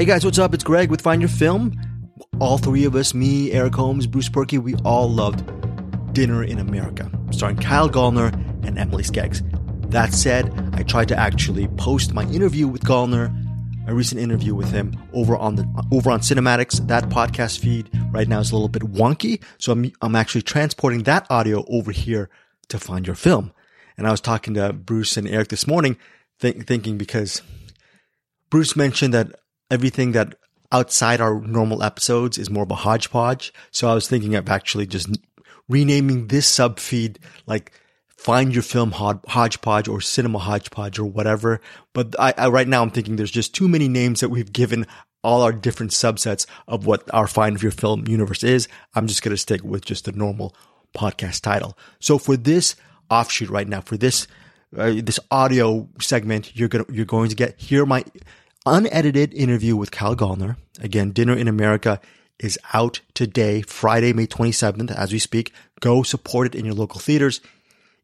Hey guys, what's up? It's Greg with Find Your Film. All three of us, me, Eric Holmes, Bruce Purkey, we all loved Dinner in America, starring Kyle Gallner and Emily Skeggs. That said, I tried to actually post my interview with Gallner, a recent interview with him over on the over on CinemAddicts. That podcast feed right now is a little bit wonky, so I'm I'm actually transporting that audio over here to find your film. And I was talking to Bruce and Eric this morning, th- thinking because Bruce mentioned that everything that outside our normal episodes is more of a hodgepodge. So I was thinking of actually just renaming this sub feed like find your film hodgepodge or cinema hodgepodge or whatever. But I, I, right now I'm thinking there's just too many names that we've given all our different subsets of what our find your film universe is. I'm just going to stick with just the normal podcast title. So for this offshoot right now, for this, uh, this audio segment, you're going to, you're going to get hear my unedited interview with Kyle Gallner. Again, Dinner in America is out today, Friday, May 27th, as we speak. Go support it in your local theaters.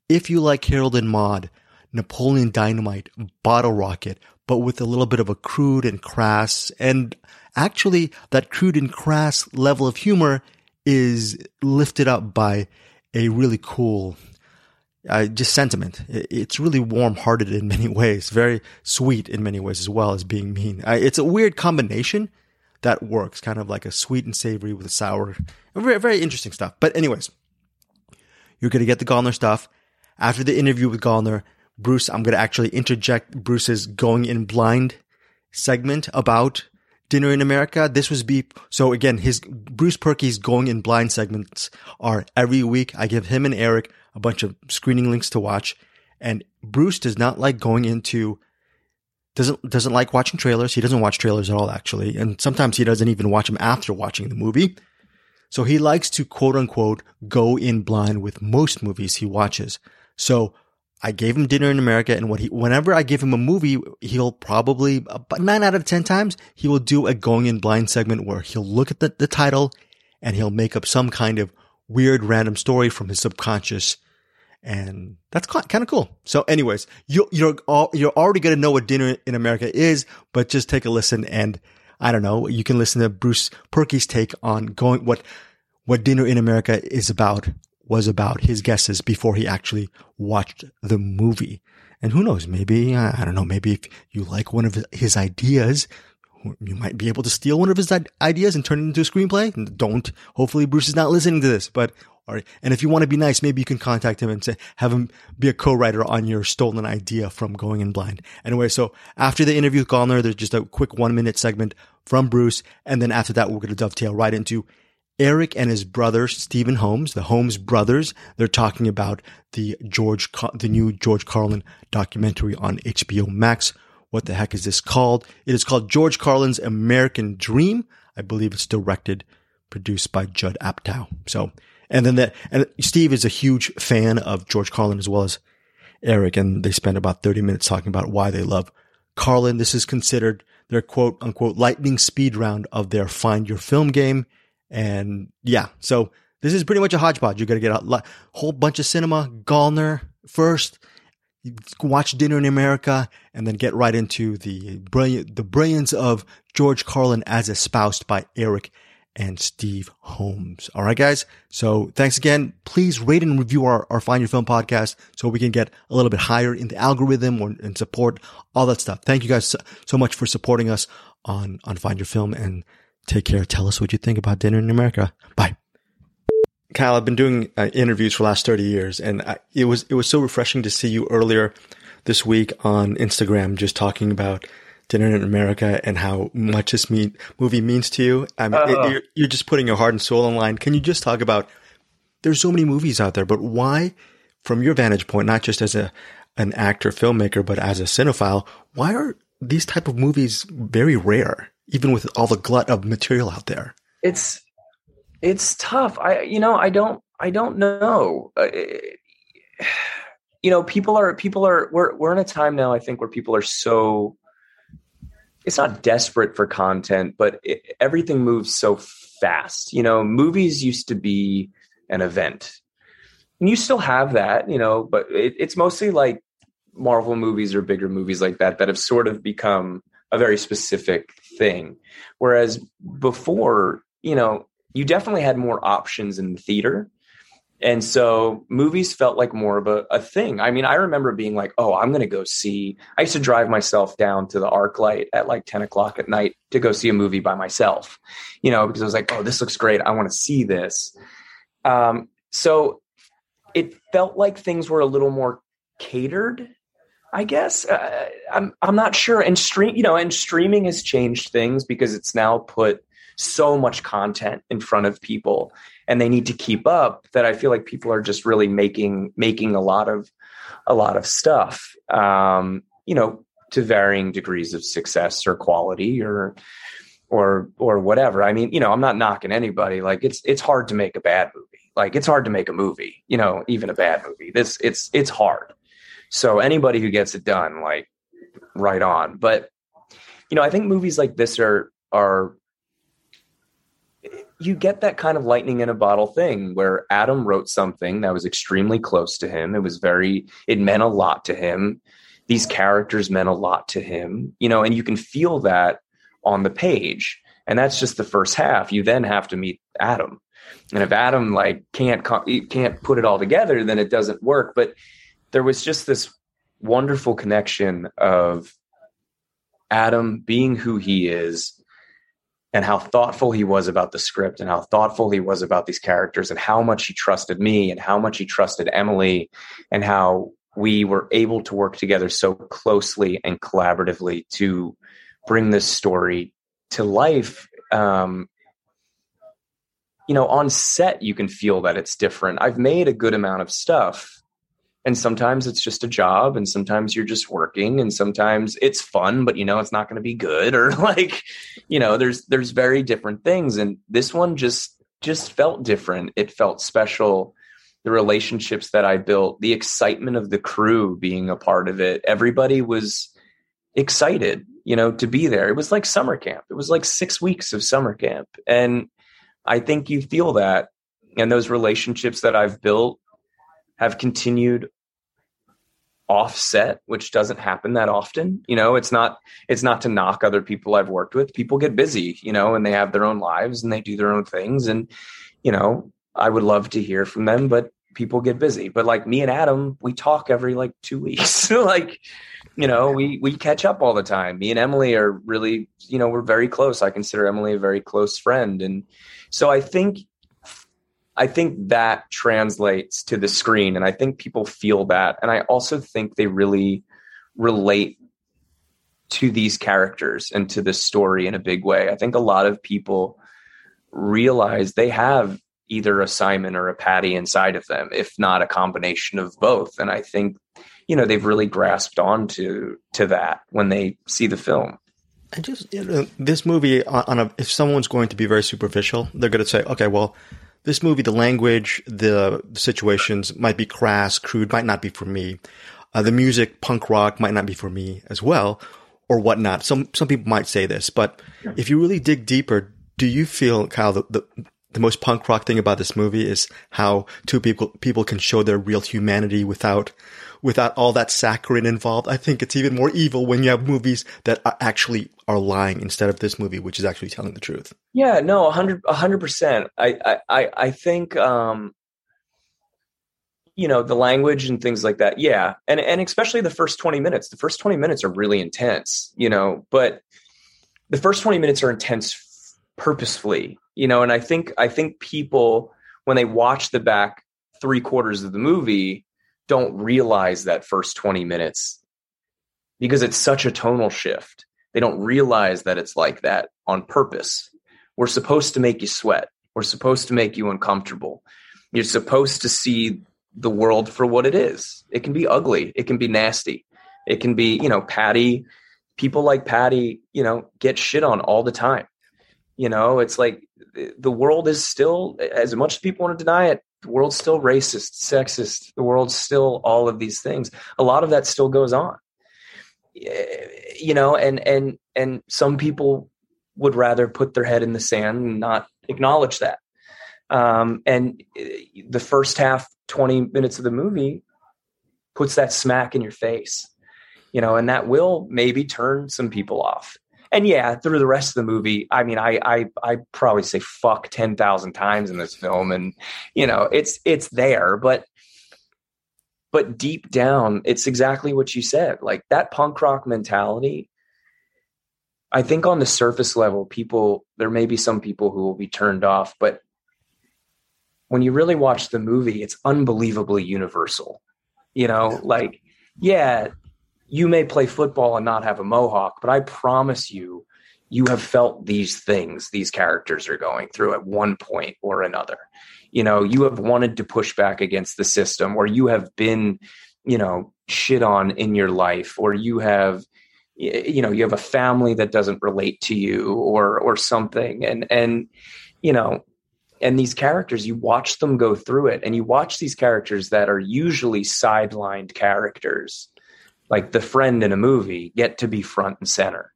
If you like Harold and Maude, Napoleon Dynamite, Bottle Rocket, but with a little bit of a crude and crass, and actually that crude and crass level of humor is lifted up by a really cool uh, just sentiment. It's really warm-hearted in many ways, very sweet in many ways as well as being mean. It's a weird combination that works, kind of like a sweet and savory with a sour. Very, very interesting stuff. But anyways, you're to get the Gallner stuff. After the interview with Gallner, Bruce, I'm to actually interject Bruce's going in blind segment about Dinner in America. This was be so again, his Bruce Purkey's going in blind segments are every week. I give him and Eric a bunch of screening links to watch. And Bruce does not like going into doesn't doesn't like watching trailers. He doesn't watch trailers at all, actually, and sometimes he doesn't even watch them after watching the movie. So he likes to quote unquote go in blind with most movies he watches. So I gave him Dinner in America, and what he whenever I give him a movie, he'll probably about nine out of ten times he will do a going in blind segment where he'll look at the, the title and he'll make up some kind of weird random story from his subconscious and that's kind of cool. So, anyways, you, you're you're already to know what Dinner in America is, but just take a listen, and I don't know, you can listen to Bruce Purkey's take on going what what Dinner in America is about was about his guesses before he actually watched the movie. And who knows, maybe I don't know, maybe if you like one of his ideas, you might be able to steal one of his ideas and turn it into a screenplay. Don't. Hopefully, Bruce is not listening to this, but all right. and if you want to be nice, maybe you can contact him and say, have him be a co-writer on your stolen idea from Going in Blind. Anyway, so after the interview with Gallner, there's just a quick one minute segment from Bruce. And then after that, we're going to dovetail right into Eric and his brother, Stephen Holmes, the Holmes brothers. They're talking about the George, the new George Carlin documentary on HBO Max. What the heck is this called? It is called George Carlin's American Dream. I believe it's directed, produced by Judd Apatow. So and then that, and Steve is a huge fan of George Carlin as well as Eric. And they spend about 30 minutes talking about why they love Carlin. This is considered their quote unquote lightning speed round of their find your film game. And yeah, so this is pretty much a hodgepodge. You're going to get a whole bunch of cinema, Gallner first, watch Dinner in America, and then get right into the brilliant, the brilliance of George Carlin as espoused by Eric and Steve Holmes. All right, guys. So thanks again. Please rate and review our, our Find Your Film podcast so we can get a little bit higher in the algorithm or, and support all that stuff. Thank you guys so, so much for supporting us on, on Find Your Film and take care. Tell us what you think about dinner in America. Bye. Kyle, I've been doing uh, interviews for the last 30 years and I, it was, it was so refreshing to see you earlier this week on Instagram, just talking about Dinner in America and how much this mean, movie means to you. I mean, uh, it, you're, you're just putting your heart and soul on line. Can you just talk about? There's so many movies out there, but why, from your vantage point, not just as a an actor filmmaker, but as a cinephile, why are these type of movies very rare, even with all the glut of material out there? It's it's tough. I you know I don't I don't know. Uh, you know, people are people are we're we're in a time now. I think where people are so it's not desperate for content, but it, everything moves so fast. You know, movies used to be an event. And you still have that, you know, but it, it's mostly like Marvel movies or bigger movies like that that have sort of become a very specific thing. Whereas before, you know, you definitely had more options in the theater. And so movies felt like more of a, a thing. I mean, I remember being like, oh, I'm going to go see. I used to drive myself down to the ArcLight at like 10 o'clock at night to go see a movie by myself, you know, because I was like, oh, this looks great. I want to see this. Um, so it felt like things were a little more catered I guess uh, I'm I'm not sure. And stream, you know, and streaming has changed things because it's now put so much content in front of people, and they need to keep up. That I feel like people are just really making making a lot of a lot of stuff. Um, you know, to varying degrees of success or quality or or or whatever. I mean, you know, I'm not knocking anybody. Like it's it's hard to make a bad movie. Like it's hard to make a movie. You know, even a bad movie. This it's it's hard. So anybody who gets it done, like right on. But you know, I think movies like this are are you get that kind of lightning in a bottle thing where Adam wrote something that was extremely close to him. It was very it meant a lot to him. These characters meant a lot to him, you know, and you can feel that on the page. And that's just the first half. You then have to meet Adam. And if Adam like can't can't put it all together, then it doesn't work. But there was just this wonderful connection of Adam being who he is and how thoughtful he was about the script and how thoughtful he was about these characters and how much he trusted me and how much he trusted Emily and how we were able to work together so closely and collaboratively to bring this story to life. Um, you know on set you can feel that it's different. I've made a good amount of stuff and sometimes it's just a job and sometimes you're just working and sometimes it's fun but you know it's not going to be good or like you know there's there's very different things and this one just just felt different. It felt special. The relationships that i built the excitement of the crew being a part of it everybody was excited you know to be there. It was like summer camp. It was like 6 weeks of summer camp and i think you feel that. And those relationships that i've built have continued offset which doesn't happen that often. You know it's not it's not to knock other people i've worked with. People get busy you know and they have their own lives and they do their own things. And you know i would love to hear from them but people get busy. But like me and adam we talk every like two weeks. Like you know we we catch up all the time. Me and emily are really you know we're very close. I consider emily a very close friend. And so i think I think that translates to the screen, and I think people feel that. And I also think they really relate to these characters and to the story in a big way. I think a lot of people realize they have either a Simon or a Patty inside of them, if not a combination of both. And I think, you know, they've really grasped onto to to that when they see the film. And just you know, this movie on, on a if someone's going to be very superficial, they're going to say, okay, well, this movie, the language, the situations might be crass, crude, might not be for me. Uh, the music, punk rock, might not be for me as well, or whatnot. Some some people might say this, but if you really dig deeper, do you feel, Kyle, the, the the most punk rock thing about this movie is how two people people can show their real humanity without without all that saccharine involved. I think it's even more evil when you have movies that are actually are lying instead of this movie, which is actually telling the truth. Yeah, no, hundred, hundred percent. I, I, I think, um, you know, the language and things like that. Yeah, and and especially the first twenty minutes. The first twenty minutes are really intense, you know, but the first twenty minutes are intense purposefully, you know. And I think I think people when they watch the back three quarters of the movie don't realize that first 20 minutes because it's such a tonal shift. They don't realize that it's like that on purpose. We're supposed to make you sweat. We're supposed to make you uncomfortable. You're supposed to see the world for what it is. It can be ugly. It can be nasty. It can be, you know, Patty, people like Patty, you know, get shit on all the time. You know, it's like the world is still, as much as people want to deny it, the world's still racist, sexist. The world's still all of these things. A lot of that still goes on. You know, and and and some people would rather put their head in the sand and not acknowledge that. Um, and uh, the first half, twenty minutes of the movie, puts that smack in your face. You know, and that will maybe turn some people off. And yeah, through the rest of the movie, I mean, I I I probably say fuck ten thousand times in this film, and you know, it's it's there, but but deep down, it's exactly what you said. Like that punk rock mentality. I think on the surface level, people there may be some people who will be turned off, but when you really watch the movie, it's unbelievably universal. You know, like yeah, you may play football and not have a mohawk, but I promise you, you have felt these things these characters are going through at one point or another. You know, you have wanted to push back against the system, or you have been, you know, shit on in your life, or you have, you know, you have a family that doesn't relate to you, or or something, and and you know, and these characters, you watch them go through it, and you watch these characters that are usually sidelined characters like the friend in a movie get to be front and center.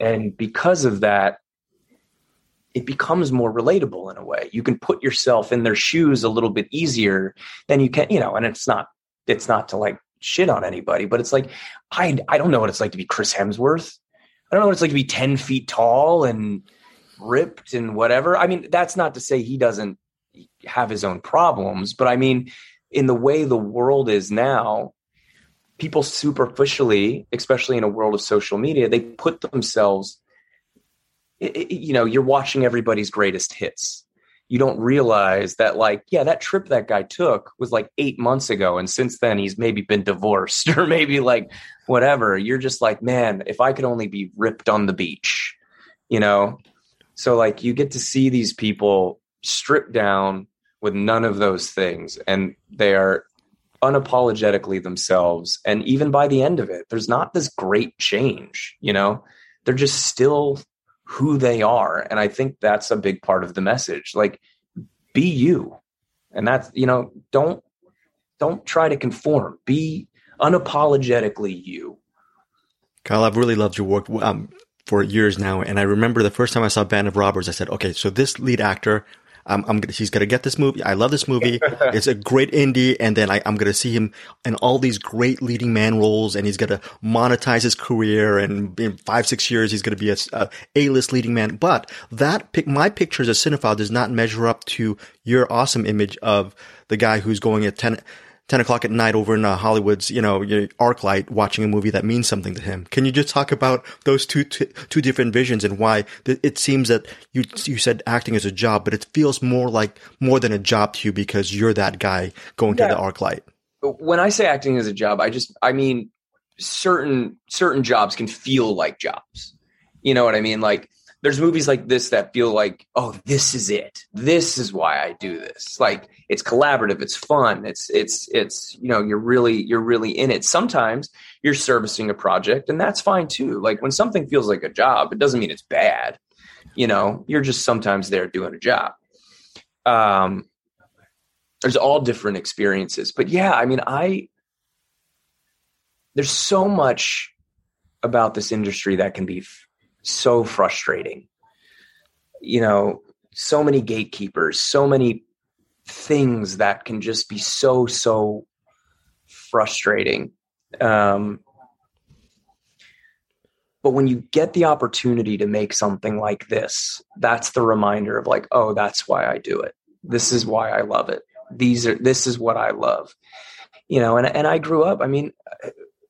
And because of that, it becomes more relatable in a way. You can put yourself in their shoes a little bit easier than you can, you know, and it's not it's not to like shit on anybody, but it's like I I don't know what it's like to be Chris Hemsworth. I don't know what it's like to be 10 feet tall and ripped and whatever. I mean, that's not to say he doesn't have his own problems, but I mean, in the way the world is now, people superficially, especially in a world of social media, they put themselves, you know, you're watching everybody's greatest hits. You don't realize that, like, yeah, that trip that guy took was like eight months ago. And since then, he's maybe been divorced or maybe like whatever. You're just like, man, if I could only be ripped on the beach, you know? So, like, you get to see these people stripped down with none of those things. And they are unapologetically themselves. And even by the end of it, there's not this great change, you know, they're just still who they are. And I think that's a big part of the message. Like, be you. And that's, you know, don't, don't try to conform. Be unapologetically you. Kyle, I've really loved your work um, for years now. And I remember the first time I saw Band of Robbers, I said, okay, so this lead actor I'm, I'm he's gonna get this movie. I love this movie. it's a great indie, and then I, am gonna see him in all these great leading man roles, and he's gonna monetize his career. And in five, six years, he's gonna be a, a A-list leading man. But that pic, my picture as a cinephile does not measure up to your awesome image of the guy who's going at ten 10 o'clock at night over in uh, Hollywood's, you know, arc light watching a movie that means something to him. Can you just talk about those two, two, two different visions and why th- it seems that you, you said acting is a job, but it feels more like more than a job to you because you're that guy going yeah. to the arc light. When I say acting is a job, I just, I mean, certain, certain jobs can feel like jobs. You know what I mean? Like, there's movies like this that feel like, oh, this is it. This is why I do this. Like it's collaborative, it's fun, it's it's it's you know you're really you're really in it. Sometimes you're servicing a project, and that's fine too. Like when something feels like a job, it doesn't mean it's bad. You know, you're just sometimes there doing a job. Um, there's all different experiences, but yeah, I mean, I there's so much about this industry that can be so frustrating. You know, so many gatekeepers, so many things that can just be so, so frustrating. Um, but when you get the opportunity to make something like this, that's the reminder of like, oh, that's why I do it. This is why I love it. These are, this is what I love. You know, and, and I grew up, I mean,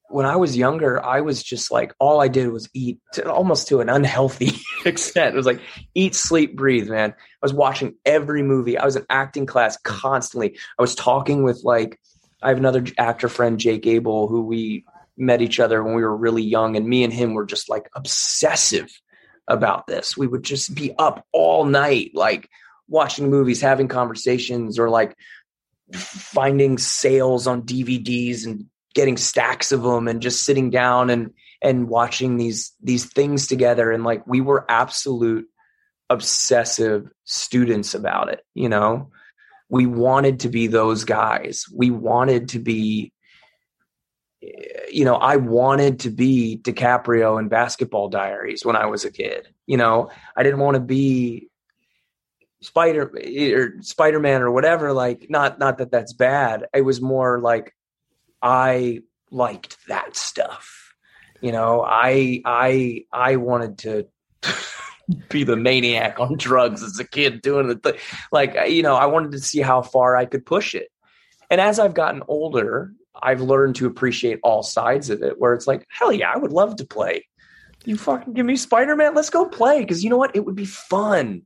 when I was younger, I was just like, all I did was eat to, almost to an unhealthy extent. It was like eat, sleep, breathe, man. I was watching every movie. I was in acting class constantly. I was talking with like, I have another actor friend, Jake Abel, who we met each other when we were really young. And me and him were just like obsessive about this. We would just be up all night, like watching movies, having conversations, or like finding sales on DVDs and getting stacks of them and just sitting down and and watching these these things together. And like we were absolute obsessive students about it you know? We wanted to be those guys. We wanted to be you know i wanted to be DiCaprio in basketball diaries when i was a kid you know? I didn't want to be spider or spider-man or whatever like not not that that's bad. It was more like I liked that stuff. You know, I I I wanted to be the maniac on drugs as a kid doing the. Like, you know, I wanted to see how far I could push it. And as I've gotten older, I've learned to appreciate all sides of it where it's like, hell yeah, I would love to play. You fucking give me Spider Man, let's go play. Cause you know what? It would be fun,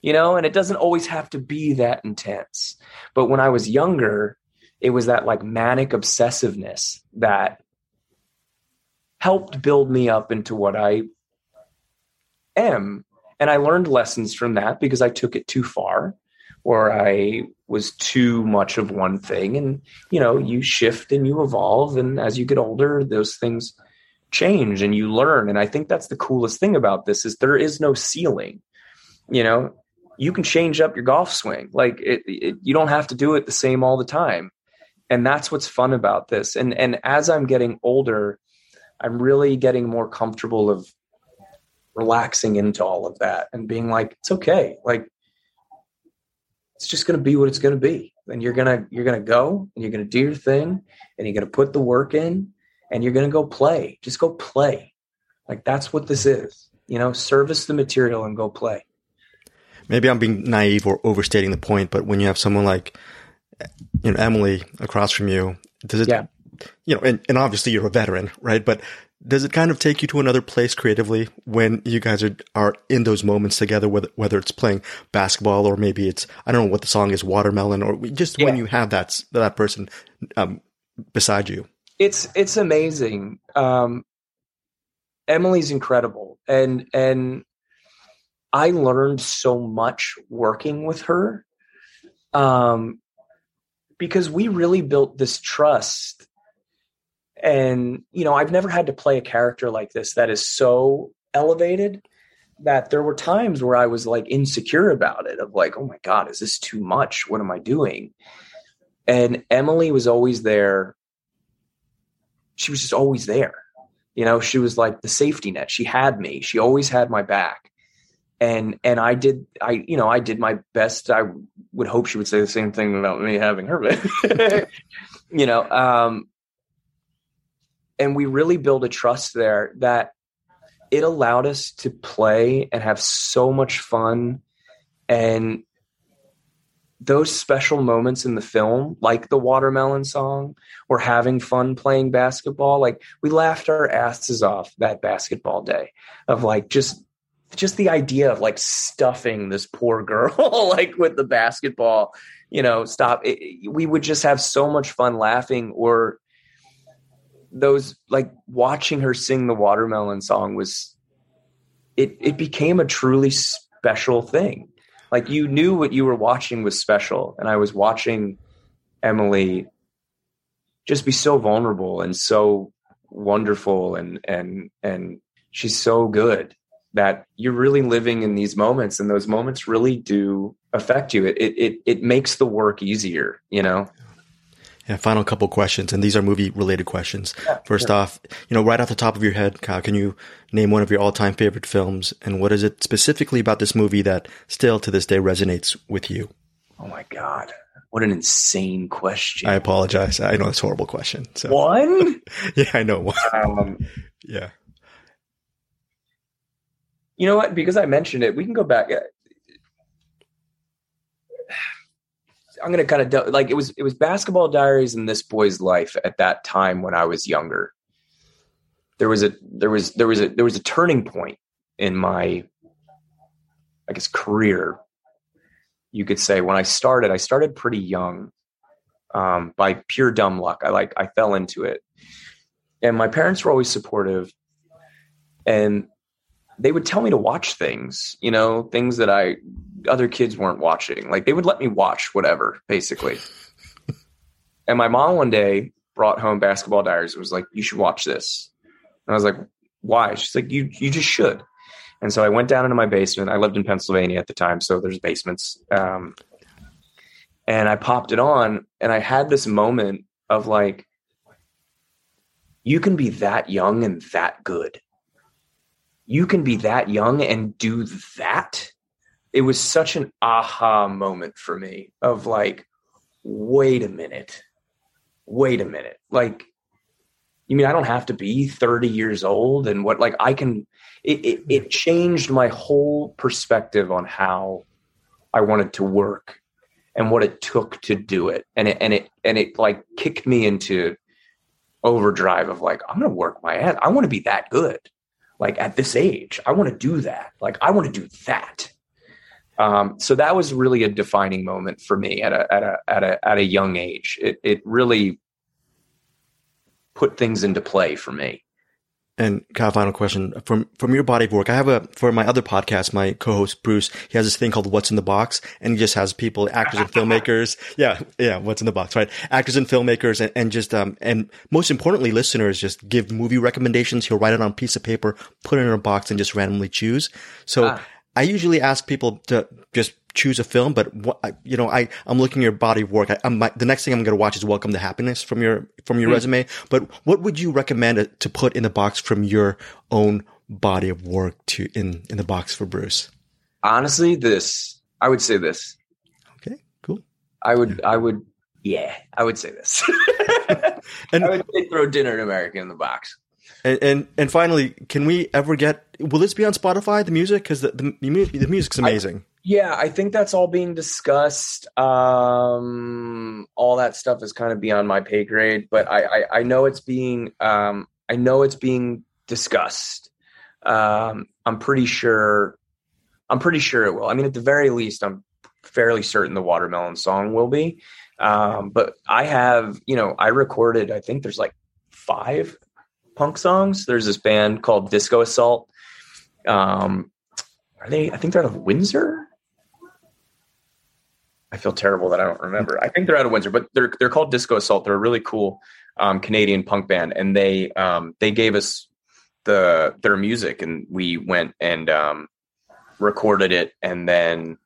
you know, and it doesn't always have to be that intense. But when I was younger, it was that like manic obsessiveness that helped build me up into what I am. And I learned lessons from that because I took it too far or I was too much of one thing. And, you know, you shift and you evolve. And as you get older, those things change and you learn. And I think that's the coolest thing about this is there is no ceiling. You know, you can change up your golf swing. Like it, it, you don't have to do it the same all the time. And that's what's fun about this. And and as I'm getting older, I'm really getting more comfortable of relaxing into all of that and being like, it's okay. Like it's just going to be what it's going to be. And you're going to, you're going to go and you're going to do your thing and you're going to put the work in and you're going to go play. Just go play. Like that's what this is, you know, service the material and go play. Maybe I'm being naive or overstating the point, but when you have someone like, you know, Emily across from you, does it, yeah. you know, and, and obviously you're a veteran, right? But does it kind of take you to another place creatively when you guys are, are in those moments together, whether, whether it's playing basketball or maybe it's, I don't know what the song is, watermelon, or just yeah. when you have that, that person, um, beside you? It's, it's amazing. Um, Emily's incredible. And, and I learned so much working with her. Um, because we really built this trust and, you know, I've never had to play a character like this that is so elevated that there were times where I was like insecure about it of like, oh my God, is this too much? What am I doing? And Emily was always there. She was just always there. You know, she was like the safety net. She had me. She always had my back. And and I did I you know, I did my best. I would hope she would say the same thing about me having her, but you know, um and we really built a trust there that it allowed us to play and have so much fun. And those special moments in the film like the watermelon song or having fun playing basketball. Like we laughed our asses off that basketball day of like just just the idea of like stuffing this poor girl like with the basketball you know stop it, we would just have so much fun laughing or those like watching her sing the watermelon song was it it became a truly special thing. Like you knew what you were watching was special and i was watching emily just be so vulnerable and so wonderful and and and she's so good that you're really living in these moments and those moments really do affect you it it it makes the work easier you know yeah, final couple questions, and these are movie related questions. Yeah, First sure. off, you know, right off the top of your head, Kyle, can you name one of your all time favorite films, and what is it specifically about this movie that still to this day resonates with you? Oh my god, what an insane question! I apologize. I know it's a horrible question. So. One? yeah, I know. Um, yeah. You know what? Because I mentioned it, we can go back. I'm gonna kind of like it was it was basketball diaries in this boy's life at that time when I was younger. There was a there was there was a there was a turning point in my I guess career. You could say when I started, I started pretty young. Um, by pure dumb luck, I like I fell into it, and my parents were always supportive, and they would tell me to watch things, you know, things that I other kids weren't watching. Like they would let me watch whatever, basically. and my mom one day brought home basketball diaries and was like, You should watch this. And I was like, Why? She's like, You you just should. And so I went down into my basement. I lived in Pennsylvania at the time, so there's basements. Um, and I popped it on, and I had this moment of like, you can be that young and that good. You can be that young and do that it was such an aha moment for me of like, wait a minute, wait a minute. Like, you mean I don't have to be 30 years old and what like I can it, it, it changed my whole perspective on how I wanted to work and what it took to do it. And it and it and it like kicked me into overdrive of like, I'm gonna work my ass. I want to be that good. Like at this age, I want to do that. Like I want to do that. Um, so that was really a defining moment for me at a at a at a at a young age. It it really put things into play for me. And Kyle, final question from from your body of work. I have a for my other podcast, my co-host Bruce. He has this thing called "What's in the Box," and he just has people, actors and filmmakers. Yeah, yeah, "What's in the Box," right? Actors and filmmakers, and, and just um, and most importantly, listeners just give movie recommendations. He'll write it on a piece of paper, put it in a box, and just randomly choose. So ah. I usually ask people to just choose a film, but what, you know, I, I'm looking at your body of work. I, am the next thing I'm going to watch is Welcome to Happiness from your, from your mm. resume. But what would you recommend to put in the box from your own body of work to in, in the box for Bruce? Honestly, this, I would say this. Okay, cool. I would, I would, yeah, I would say this. and I would throw Dinner in America in the box. And, and, and finally, can we ever get? Will this be on Spotify? The music because the, the the music's amazing. I, yeah, I think that's all being discussed. Um, all that stuff is kind of beyond my pay grade, but I, I, I know it's being um, I know it's being discussed. Um, I'm pretty sure. I'm pretty sure it will. I mean, at the very least, I'm fairly certain the watermelon song will be. Um, but I have, you know, I recorded. I think there's like five punk songs. There's this band called Disco Assault. Um, are they? I think they're out of Windsor. I feel terrible that I don't remember. I think they're out of Windsor, but they're they're called Disco Assault. They're a really cool um, Canadian punk band, and they um, they gave us the their music, and we went and um, recorded it, and then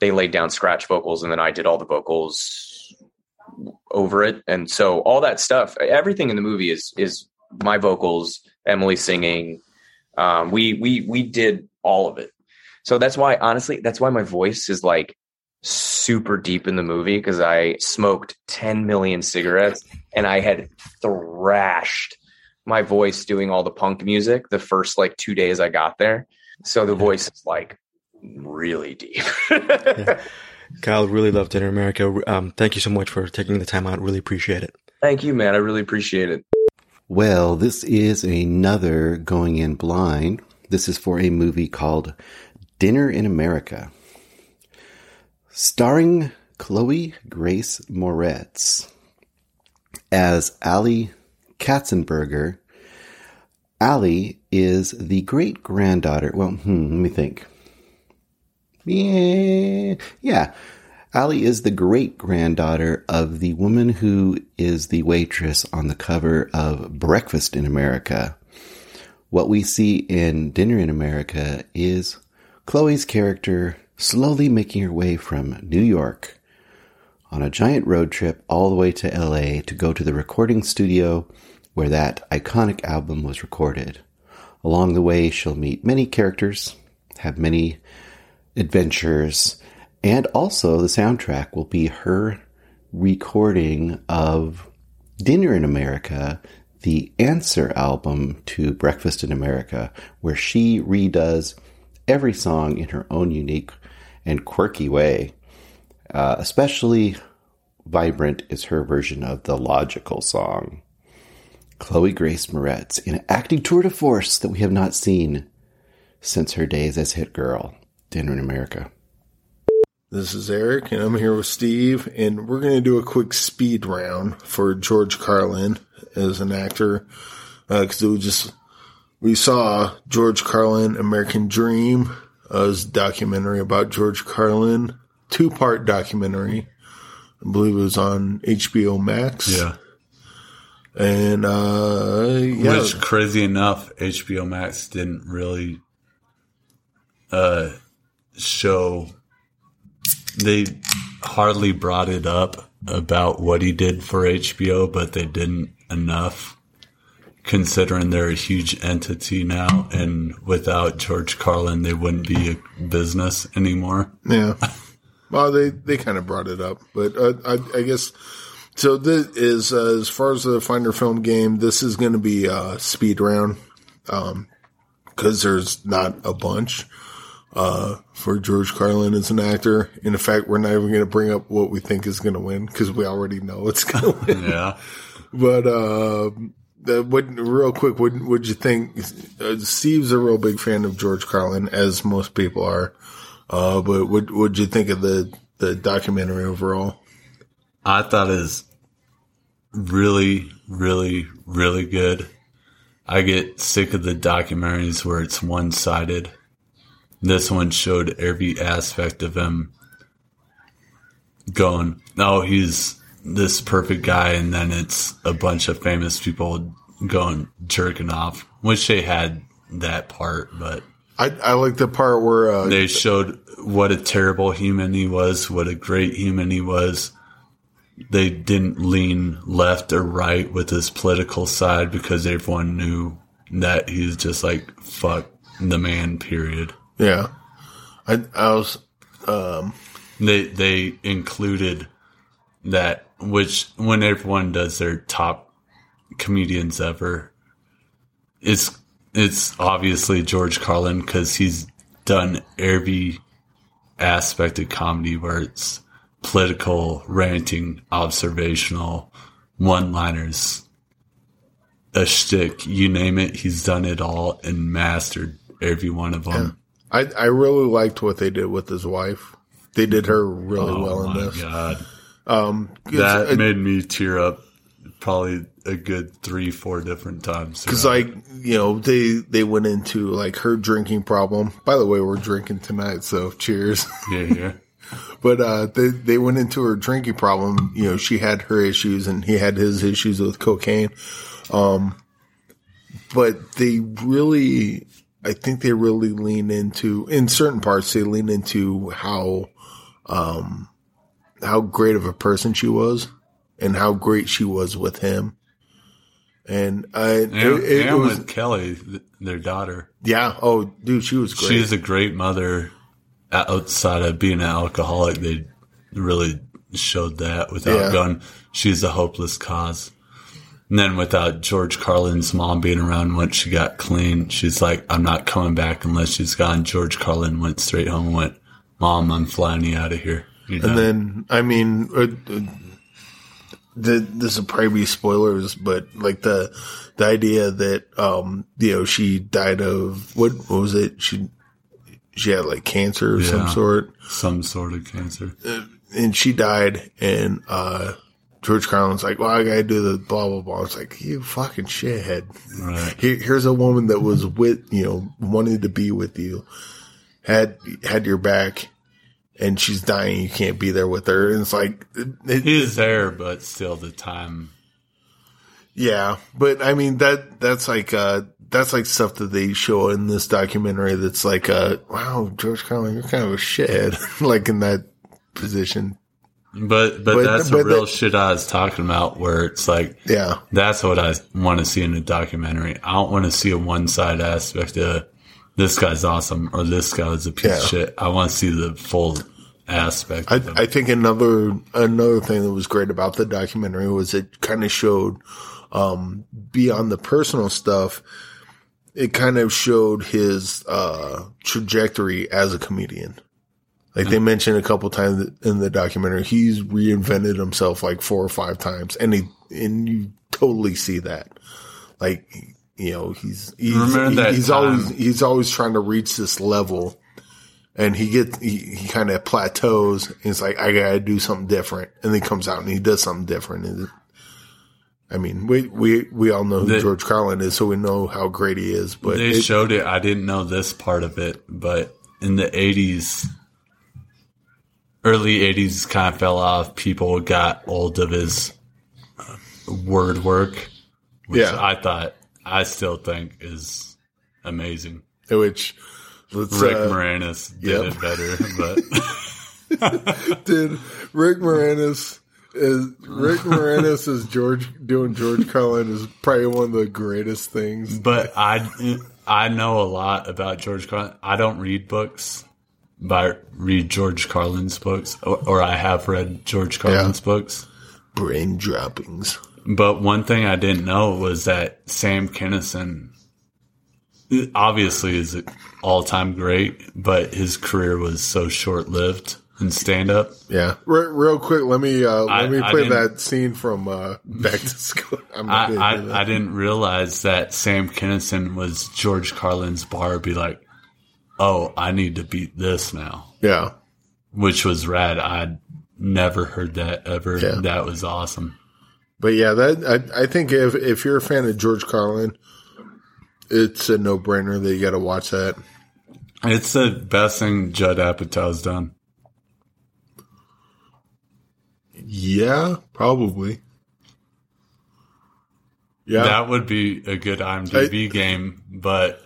they laid down scratch vocals, and then I did all the vocals over it, and so all that stuff, everything in the movie is is my vocals, Emily singing. Um, we we we did all of it, so that's why honestly, that's why my voice is like super deep in the movie because I smoked 10 million cigarettes and I had thrashed my voice doing all the punk music the first like two days I got there. So the voice is like really deep. yeah. Kyle, really loved Dinner America. Um, thank you so much for taking the time out. Really appreciate it. Thank you, man. I really appreciate it. Well, this is another going in blind. This is for a movie called Dinner in America starring Chloe Grace Moretz as Ali Katzenberger. Ali is the great granddaughter. Well, hmm, let me think. Yeah, yeah. Ali is the great granddaughter of the woman who is the waitress on the cover of Breakfast in America. What we see in Dinner in America is Chloe's character slowly making her way from New York on a giant road trip all the way to LA to go to the recording studio where that iconic album was recorded. Along the way, she'll meet many characters, have many adventures, and also the soundtrack will be her recording of Dinner in America, the answer album to Breakfast in America, where she redoes every song in her own unique and quirky way. Uh, especially vibrant is her version of the logical song. Chloe Grace Moretz in an acting tour de force that we have not seen since her days as Hit Girl, Dinner in America. This is Eric, and I'm here with Steve, and we're going to do a quick speed round for George Carlin as an actor, because uh, we just we saw George Carlin, American Dream, uh, documentary about George Carlin, two part documentary. I believe it was on HBO Max. Yeah. And uh yeah. Which crazy enough, HBO Max didn't really uh show they hardly brought it up about what he did for HBO, but they didn't enough considering they're a huge entity now, and without George Carlin, they wouldn't be a business anymore. Yeah. Well, they, they kind of brought it up, but uh, I, I guess So this is uh, as far as the Find Your Film game. This is going to be a speed round because there's not a bunch uh, for George Carlin as an actor. In fact, we're not even going to bring up what we think is going to win because we already know it's going to win. Yeah. But uh, the, what, real quick, what would you think? Uh, Steve's a real big fan of George Carlin, as most people are. Uh, but what would you think of the the documentary overall? I thought it was really, really, really good. I get sick of the documentaries where it's one sided. This one showed every aspect of him going, oh, he's this perfect guy. And then it's a bunch of famous people going jerking off, which they had that part, but I, I like the part where uh, they showed what a terrible human he was, what a great human he was. They didn't lean left or right with his political side because everyone knew that he's just like fuck the man. Period. Yeah, I I was um They they included that which when everyone does their top comedians ever, it's it's obviously George Carlin because he's done every aspect of comedy where it's political, ranting, observational, one liners, a shtick, you name it, he's done it all and mastered every one of them. I I really liked what they did with his wife. They did her really Oh well in my this. god. Um, That it- made me tear up probably a good three, four different times. Because like you know they they went into like her drinking problem. By the way, we're drinking tonight, so cheers. yeah, yeah. but uh, they they went into her drinking problem. You know, she had her issues and he had his issues with cocaine. Um, but they really, I think they really lean into in certain parts. They lean into how um how great of a person she was and how great she was with him. And I, And, it, it and was, with Kelly, their daughter. yeah. Oh, dude, she was great. She's a great mother outside of being an alcoholic. They really showed that without Yeah. going, she's a hopeless cause. And then without George Carlin's mom being around once she got clean, she's like, I'm not coming back unless she's gone. George Carlin went straight home and went, Mom, I'm flying you out of here. You're And done." then, I mean, uh, uh, the, this will probably be spoilers, but like the the idea that um you know she died of what, what was it? She she had like cancer of some sort, some sort of cancer. and she died, and uh George Carlin's like, "Well, I gotta do the blah blah blah." It's like you fucking shithead. Right. Here, here's a woman that was with you know wanted to be with you, had had your back. And she's dying. You can't be there with her. And it's like, it, He's there, but still the time. Yeah, but I mean that that's like uh that's like stuff that they show in this documentary that's like uh wow, George Carlin, you're kind of a shithead like in that position. But, but, But- that's but the real shit I was talking about where it's like, Yeah. That's what I want to see in a documentary. I don't want to see a one side aspect of this guy's awesome or this guy's a piece of shit. I want to see the full aspect. I. I think another another thing that was great about the documentary was it kind of showed um beyond the personal stuff it kind of showed his uh trajectory as a comedian like they mentioned a couple times in the documentary he's reinvented himself like four or five times. And he and you totally see that. Like you know he's he's, that he's always he's always trying to reach this level. And he gets he, he kind of plateaus. And it's like i gotta do something different. And then he comes out and he does something different. And it- i mean we we we all know who The- george carlin is so we know how great he is but they it- showed it. I didn't know this part of it, but in the 80s, early 80s kind of fell off. People got old of his uh, word work, which Yeah. I thought, I still think is amazing. which let's Rick uh, Moranis did yep. it better, but did rick moranis is rick moranis is george doing george carlin is probably one of the greatest things but I I know a lot about George Carlin. I don't read books, I read George Carlin's books, or, or I have read George Carlin's books. brain droppings. But one thing I didn't know was that Sam Kinison obviously is an all time great, but his career was so short lived in stand up. Yeah, Re- real quick, let me uh, I- let me play that scene from uh, Back to School. I'm I, not gonna do that. I, I didn't realize that Sam Kinison was George Carlin's bar. Be like, oh, I need to beat this now, yeah, which was rad. I'd never heard that ever. Yeah. That was awesome. but yeah, that I, I think if if you're a fan of George Carlin, it's a no brainer that you got to watch that. It's the best thing Judd Apatow's done. Yeah, probably. Yeah, That would be a good IMDb game, but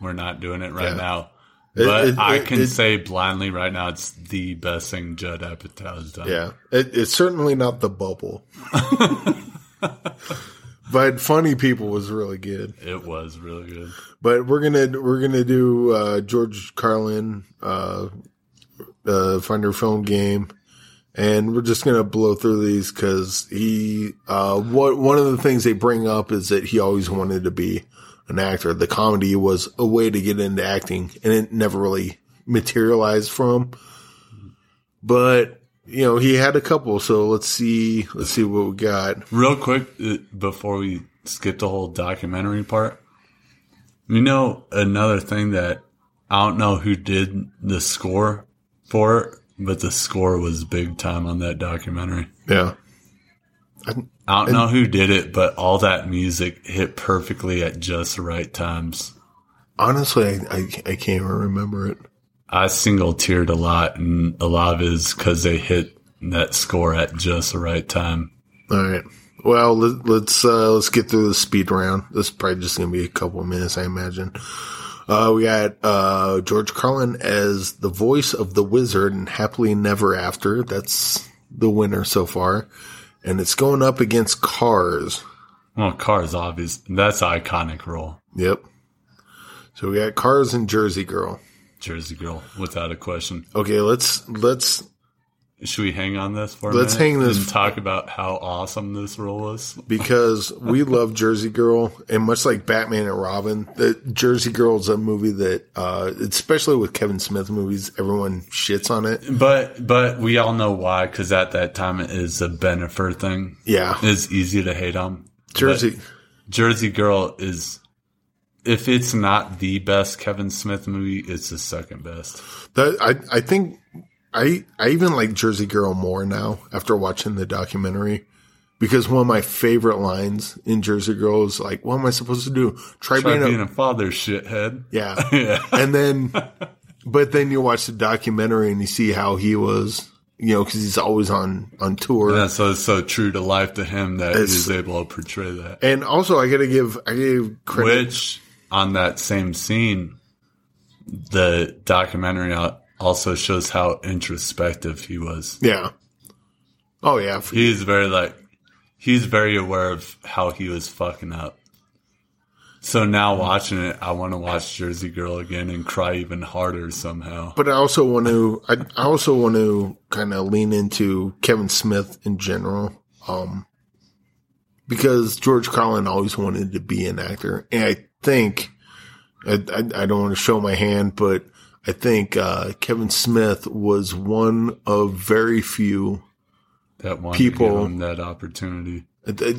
we're not doing it right Yeah. now. It- But it- I can it- say blindly right now, it's the best thing Judd Apatow has done. Yeah, it, it's certainly not the bubble. but funny people was really good. It was really good. But we're gonna we're gonna do uh, George Carlin uh, uh, Find Your Film Game, and we're just gonna blow through these because he uh, what one of the things they bring up is that he always wanted to be an actor. The comedy was a way to get into acting, and it never really materialized from. But you know, he had a couple. So let's see let's see what we got. Real quick, uh, before we skip the whole documentary part, you know, another thing that I don't know who did the score for it, but the score was big time on that documentary. Yeah. I don't know who did it, but all that music hit perfectly at just the right times. Honestly, I, I, I can't even remember it. I single tiered a lot, and a lot of it is because they hit that score at just the right time. All right. Well, let, let's uh, let's get through the speed round. This is probably just gonna be a couple of minutes, I imagine. Uh, we got uh, George Carlin as the voice of the wizard in Happily Never After. That's the winner so far, and it's going up against Cars. Well, Cars, obvious. That's an iconic role. Yep. So we got Cars and Jersey Girl. Jersey Girl, without a question. Okay, let's let's Should we hang on this for a Let's minute hang this- and talk about how awesome this role is because we love Jersey Girl, and much like Batman and Robin, the Jersey Girl is a movie that, uh, especially with Kevin Smith movies, everyone shits on it. But but we all know why, because at that time it is a Bennifer thing. Yeah, It's easy to hate on. Jersey. But Jersey Girl is, if it's not the best Kevin Smith movie, it's the second best. That I I think I I even like Jersey Girl more now after watching the documentary. Because one of my favorite lines in Jersey Girl is like, "What am I supposed to do? Try, Try being, being a, a father, shithead. yeah." Yeah. and then, but then you watch the documentary and you see how he was, you know, because he's always on on tour. That's so so true to life to him that It's- he's able to portray that. And also, I got to give I gave credit. Which on that same scene, the documentary al- also shows how introspective he was. yeah. Oh yeah. He's very like he's very aware of how he was fucking up. So now watching it, I want to watch Jersey Girl again and cry even harder somehow. But I also want to. I, I also want to kind of lean into Kevin Smith in general, um, because George Carlin always wanted to be an actor, and I think I, I, I don't want to show my hand, but I think uh, Kevin Smith was one of very few. That People- him that opportunity.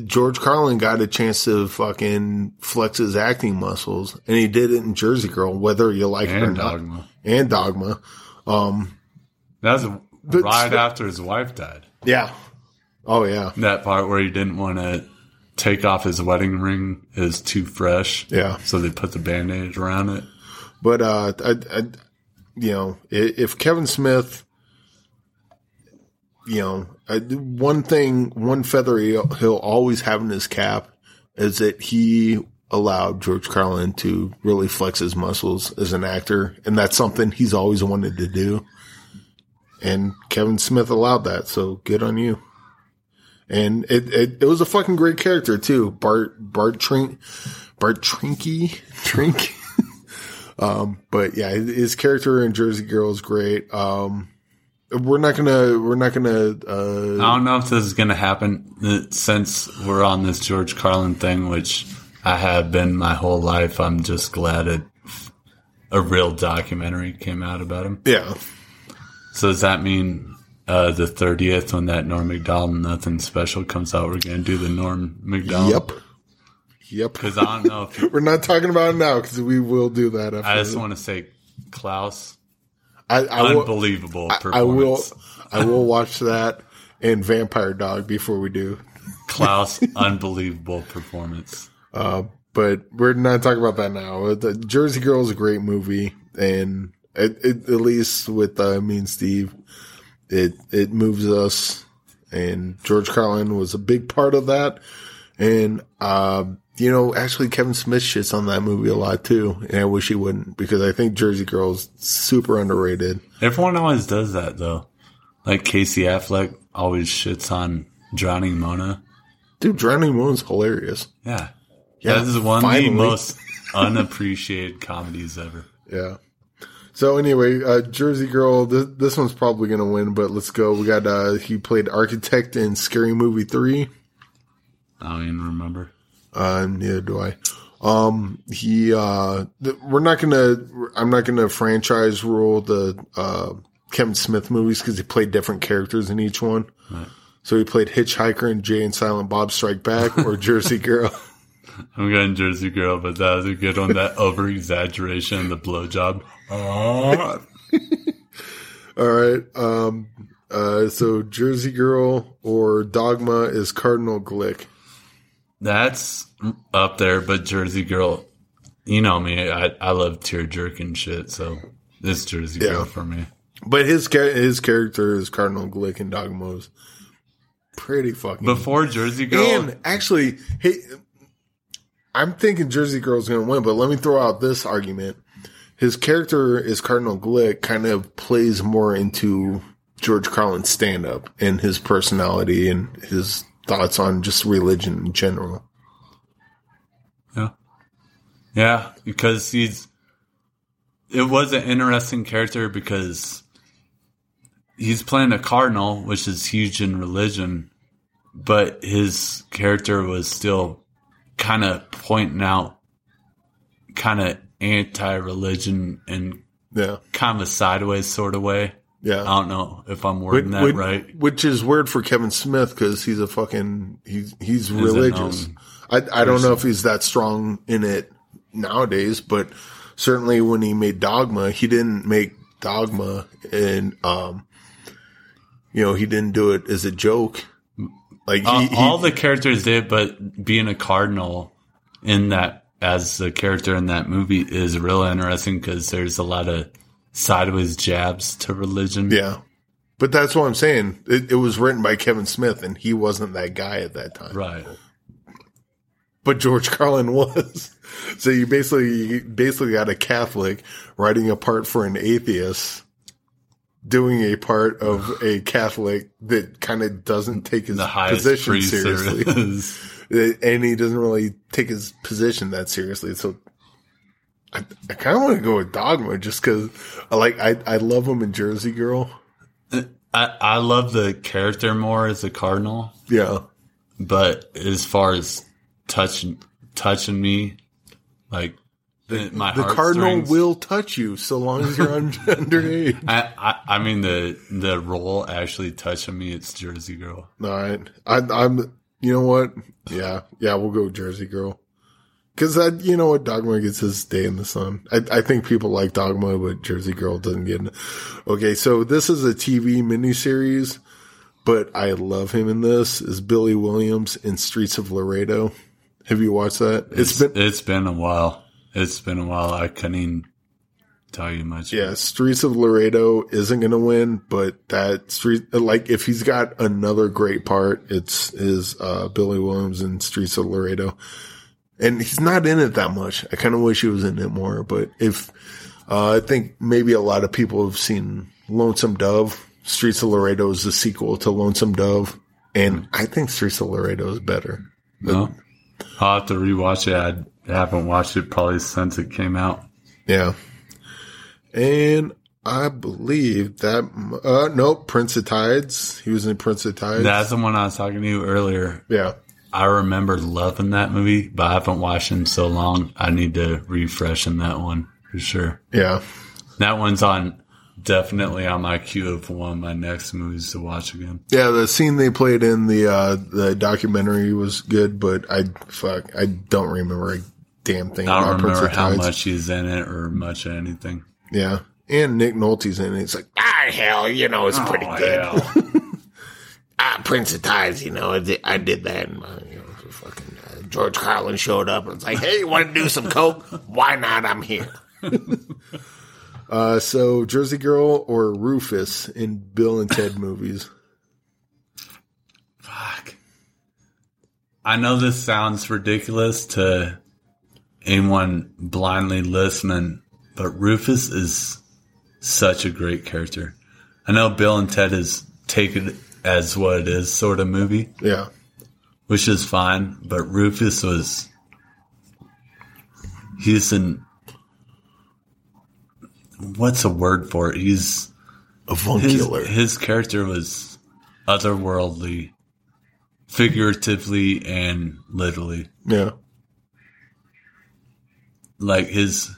George Carlin got a chance to fucking flex his acting muscles, and he did it in Jersey Girl, whether you like it or And not, Dogma. and Dogma. Um, That was right after his wife died. yeah. Oh yeah. That part where he didn't want to take off his wedding ring is too fresh. Yeah. So they put the bandage around it. But uh, I, I, you know, if Kevin Smith, you know, one thing, one feather he'll, always have in his cap is that he allowed George Carlin to really flex his muscles as an actor, and that's something he's always wanted to do. And Kevin Smith allowed that, so good on you. And it, it, it was a fucking great character too. Bart, Bart Trink, Bart Trinky, Trink. Um, but yeah, his character in Jersey Girl is great. Um, we're not gonna we're not gonna I uh don't know if this is going to happen uh, since we're on this George Carlin thing, which I have been my whole life. I'm just glad it, a real documentary came out about him. yeah So does that mean uh, the 30th when that Norm Macdonald Nothing Special comes out, we're going to do the Norm Macdonald? yep yep Because I don't know if we're not talking about it now because we will do that after I just want to say Klaus, I, I will unbelievable performance. I will I will watch that and Vampire Dog before we do Klaus, unbelievable performance. Uh, but we're not talking about that now. The Jersey Girl is a great movie, and it, it, at least with uh, me and Steve, it it moves us. And George Carlin was a big part of that. And uh, you know, actually, Kevin Smith shits on that movie a lot too, and I wish he wouldn't because I think Jersey Girl is super underrated. Everyone always does that though. Like Casey Affleck always shits on Drowning Mona. Dude, Drowning Mona's hilarious. Yeah. Yeah, that is one finally. of the most unappreciated comedies ever. Yeah. So anyway, uh, Jersey Girl, this, this one's probably going to win, but let's go. We got, uh, he played architect in Scary Movie 3. I don't even remember. Uh, neither do I. Um, he, uh, th- we're not going to, I'm not going to franchise rule the, uh, Kevin Smith movies because he played different characters in each one. So he played Hitchhiker in Jay and Silent Bob Strike Back or Jersey Girl. I'm going Jersey Girl, but that was a good one. That over exaggeration, the blowjob. Oh. All right. Um, uh, so Jersey Girl or Dogma is Cardinal Glick. That's up there, but Jersey Girl, you know me, I, I love tear jerking shit, so this Jersey Girl for me. But his his character is Cardinal Glick and Dogma is pretty fucking. Before Jersey Girl, and actually, hey, I'm thinking Jersey Girl's going to win, but let me throw out this argument. His character is Cardinal Glick kind of plays more into George Carlin's stand up and his personality and his thoughts on just religion in general. Yeah. Yeah, because he's it was an interesting character because he's playing a cardinal, which is huge in religion, but his character was still kind of pointing out kind of anti-religion in Yeah. kind of a sideways sort of way. Yeah. I don't know if I'm wording that Which- right. Which is weird for Kevin Smith because he's a fucking he's he's religious. I I don't know if he's that strong in it nowadays, but certainly when he made Dogma, he didn't make Dogma and um, you know, he didn't do it as a joke. Like he, Uh, he all the characters did, but being a cardinal in that as the character in that movie is real interesting because there's a lot of sideways jabs to religion. yeah. But that's what I'm saying. It, it was written by Kevin Smith, and he wasn't that guy at that time. Right. but George Carlin was. So you basically you basically got a Catholic writing a part for an atheist, doing a part of a Catholic that kind of doesn't take his position seriously, and he doesn't really take his position that seriously. So I, I kind of want to go with Dogma just because I like I I love him in Jersey Girl. I, I love the character more as a cardinal, Yeah, but as far as touching touching me, like the, my the Cardinal will touch you so long as you're un- underage. I, I I mean the the role actually touching me. It's Jersey Girl. All right. I, I'm, you know what? Yeah. Yeah. We'll go Jersey Girl. Cause I, you know what? Dogma gets his day in the sun. I, I think people like Dogma, but Jersey Girl doesn't get it. Okay. So this is a TV miniseries, but I love him in this is Billy Williams in Streets of Laredo. Have you watched that? It's, it's been, it's been a while. It's been a while. I couldn't even tell you much. yeah, Streets of Laredo isn't going to win, but that street, like if he's got another great part, it's is, uh, Billy Williams in Streets of Laredo. And he's not in it that much. I kind of wish he was in it more, but if, uh, I think maybe a lot of people have seen Lonesome Dove. Streets of Laredo is the sequel to Lonesome Dove. And I think Streets of Laredo is better. No, I'll have to rewatch it. I haven't watched it probably since it came out. Yeah. And I believe that. Uh, nope, Prince of Tides. He was in Prince of Tides. That's the one I was talking to you earlier. yeah. I remember loving that movie, but I haven't watched it in so long. I need to refresh in that one for sure. Yeah. That one's on definitely on my queue of one of my next movies to watch again. Yeah, the scene they played in the uh, the documentary was good, but I fuck I don't remember a damn thing I don't remember how Tides. much he's in it or much of anything. Yeah, and Nick Nolte's in it. It's like ah hell, you know it's pretty Oh, good. hell. Prince of Tides, you know I did, I did that. And, uh, you know, fucking uh, George Carlin showed up and it's like, hey, you want to do some coke? Why not? I'm here. uh, so Jersey Girl or Rufus in Bill and Ted movies? Fuck. I know this sounds ridiculous to anyone blindly listening, but Rufus is such a great character. I know Bill and Ted is taken as what it is sort of movie, Yeah, which is fine, but Rufus was he's an what's a word for it? He's a his, avuncular. his character was otherworldly, figuratively and literally. Yeah, Like his,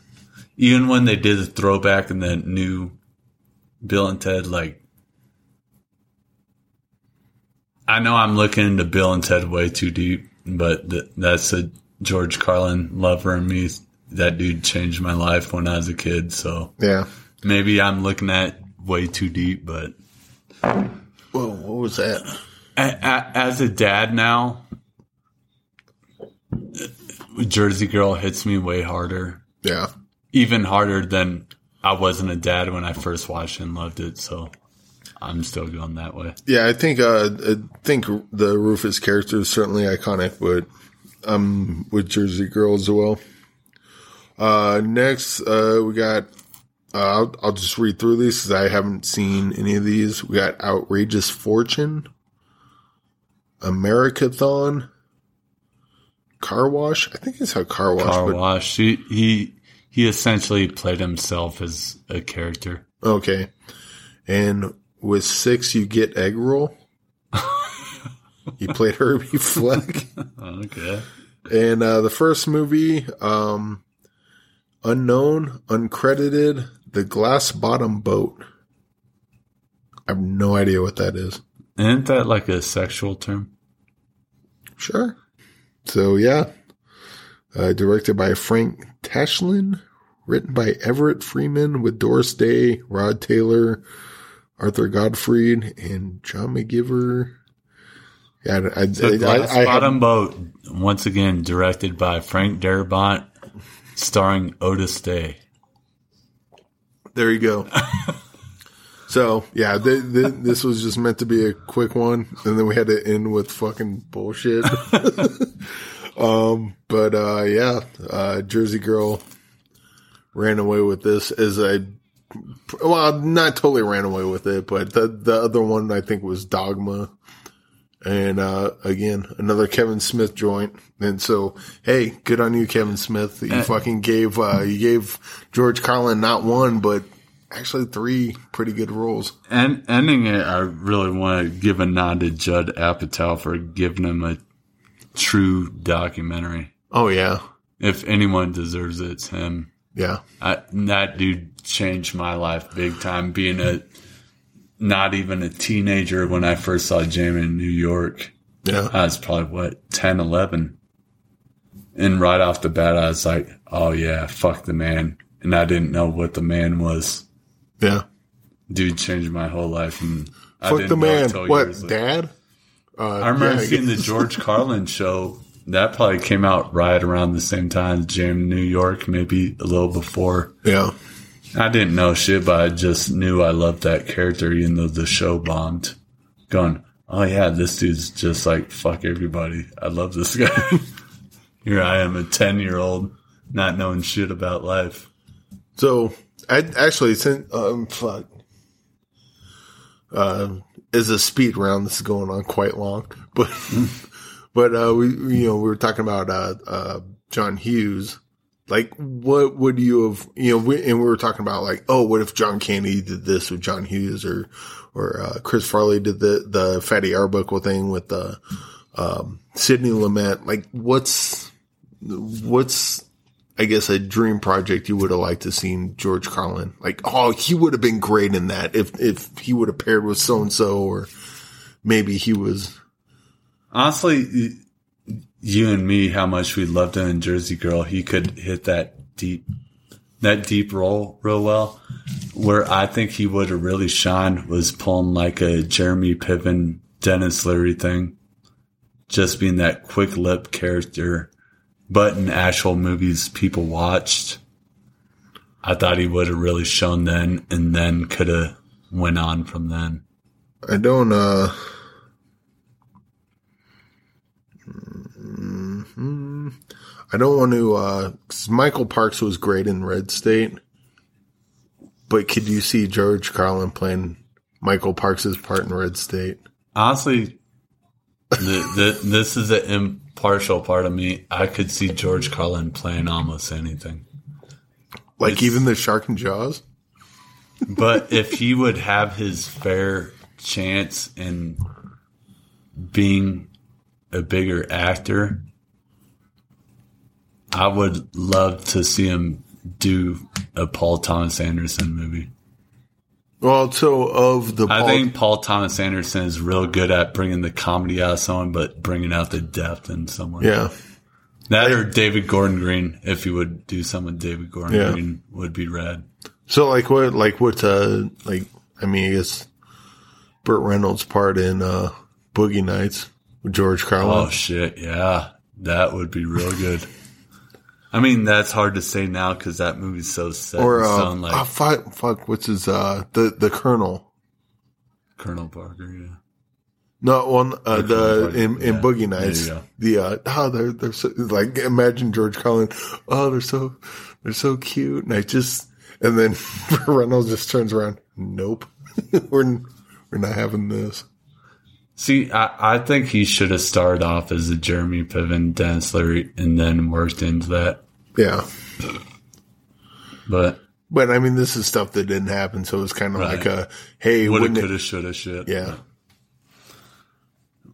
even when they did the throwback in the new Bill and Ted, like, I know I'm looking into Bill and Ted way too deep, but th- that's a George Carlin lover in me. That dude changed my life when I was a kid, so yeah. maybe I'm looking at way too deep, but Whoa, what was that? as a dad now, Jersey Girl hits me way harder, Yeah, even harder than I wasn't a dad when I first watched and loved it. So I'm still going that way. yeah. I think uh, I think the Rufus character is certainly iconic, but I'm with Jersey Girl as well. Uh, next, uh, we got. Uh, I'll, I'll just read through these because I haven't seen any of these. We got Outrageous Fortune, Americathon, Car Wash. I think it's how Car Wash. Car but, wash. He, he he essentially played himself as a character. Okay. And with six, you get egg roll. he played Herbie Fleck. Okay. And uh, the first movie, um, unknown, uncredited, The Glass Bottom Boat. I have no idea what that is. Isn't that like a sexual term? Sure. So yeah, uh, directed by Frank Tashlin, written by Everett Freeman with Doris Day, Rod Taylor, Arthur Godfrey, and John McGiver. Yeah, I, I, The I, I, Bottom Boat, once again directed by Frank Darabont, starring Otis Day. there you go. so yeah, th- th- this was just meant to be a quick one, and then we had to end with fucking bullshit. um, but uh, yeah, uh, Jersey Girl ran away with this as I. Well, not totally ran away with it, but the the other one I think was Dogma, and uh, again another Kevin Smith joint. And so, hey, good on you, Kevin Smith. You Uh, fucking gave uh, you gave George Carlin not one but actually three pretty good roles. And ending it, I really want to give a nod to Judd Apatow for giving him a true documentary. Oh yeah, If anyone deserves it, it's him. Yeah, I, that dude changed my life big time. Being a not even a teenager when I first saw Jammin' in New York, yeah, I was probably what 10, 11. and right off the bat, I was like, "Oh yeah, fuck the man," and I didn't know what the man was. yeah. Dude changed my whole life, and I Fuck didn't the know man. What, dad? Uh, I remember yeah, seeing the George Carlin show. That probably came out right around the same time as Jammin' New York, maybe a little before. Yeah, I didn't know shit, but I just knew I loved that character, even though the show bombed. Going, oh yeah, this dude's just like fuck everybody. I love this guy. Here I am, a ten year old, not knowing shit about life. So I actually sent um fuck. Uh, is a speed round. This is going on quite long, but but uh, we you know we were talking about uh, uh, John Hughes Like, what would you have, you know, we, and we were talking about like, oh, what if John Candy did this with John Hughes or, or, uh, Chris Farley did the, the Fatty Arbuckle thing with the, um, Sidney Lumet. Like, what's, what's, I guess a dream project you would have liked to seen George Carlin. Like, oh, he would have been great in that if, if he would have paired with so and so, or maybe he was, Honestly, you and me, how much we loved him in Jersey Girl, he could hit that deep, that deep role real well. Where I think he would have really shined was pulling like a Jeremy Piven, Denis Leary thing. Just being that quick lip character, but in actual movies people watched, I thought he would have really shown then and then could have went on from then. I don't, uh, mhm. I don't want to, uh, 'cause Michael Parks was great in Red State, but could you see George Carlin playing Michael Parks' part in Red State? Honestly, the, the, this is an impartial part of me. I could see George Carlin playing almost anything. Like It's- even the Shark and Jaws? But if he would have his fair chance in being a bigger actor, I would love to see him do a Paul Thomas Anderson movie. Well, so of the I think Paul Thomas Anderson is real good at bringing the comedy out of someone, but bringing out the depth in someone. yeah, That or David Gordon Green, if he would do something with David Gordon Yeah. Green, would be rad. So like what like what uh like I mean I guess Burt Reynolds part in uh Boogie Nights with George Carlin. Oh shit, yeah, that would be real good. I mean, that's hard to say now because that movie's so set or uh, like oh, fuck, fuck what's his uh the the Colonel. Colonel Parker. Yeah, No one uh The the in, in yeah. Boogie Nights. The uh oh they're they're so like imagine George Carlin, oh they're so they're so cute and I just and then Reynolds just turns around, Nope. we're we're not having this. see, I, I think he should have started off as a Jeremy Piven, Denis Leary, and then worked into that. Yeah. But But I mean, this is stuff that didn't happen, so it's kind of Right. like a hey, woulda, wouldn't it? coulda, shoulda, shit. Yeah,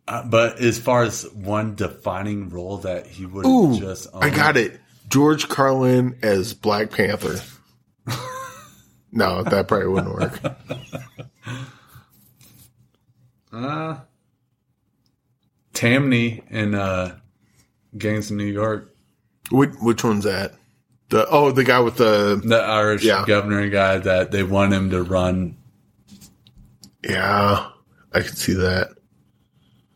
Uh, but as far as one defining role that he would ooh, just, I got it. George Carlin as Black Panther. no, that probably wouldn't work. Uh, Tammany in uh, Gangs of New York. Which, which one's that? The oh, the guy with the The Irish Yeah. governor guy that they want him to run. yeah, I could see that.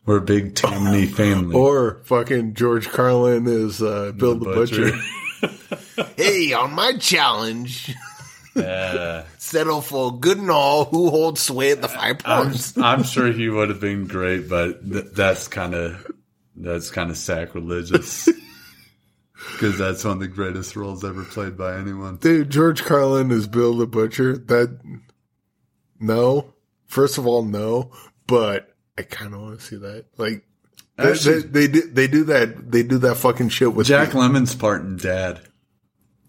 We're a big Tammany family. Or fucking George Carlin is uh, Bill the, Butcher. hey, on my challenge, Yeah. settle for good and all. Who holds sway at the five I'm, points? I'm sure he would have been great, but th- that's kind of that's kind of sacrilegious because that's one of the greatest roles ever played by anyone. Dude, George Carlin is Bill the Butcher. That no. First of all, no. But I kind of want to see that. Like they, Actually- they, they do they do that they do that fucking shit with Jack Lemmon's part in Dad.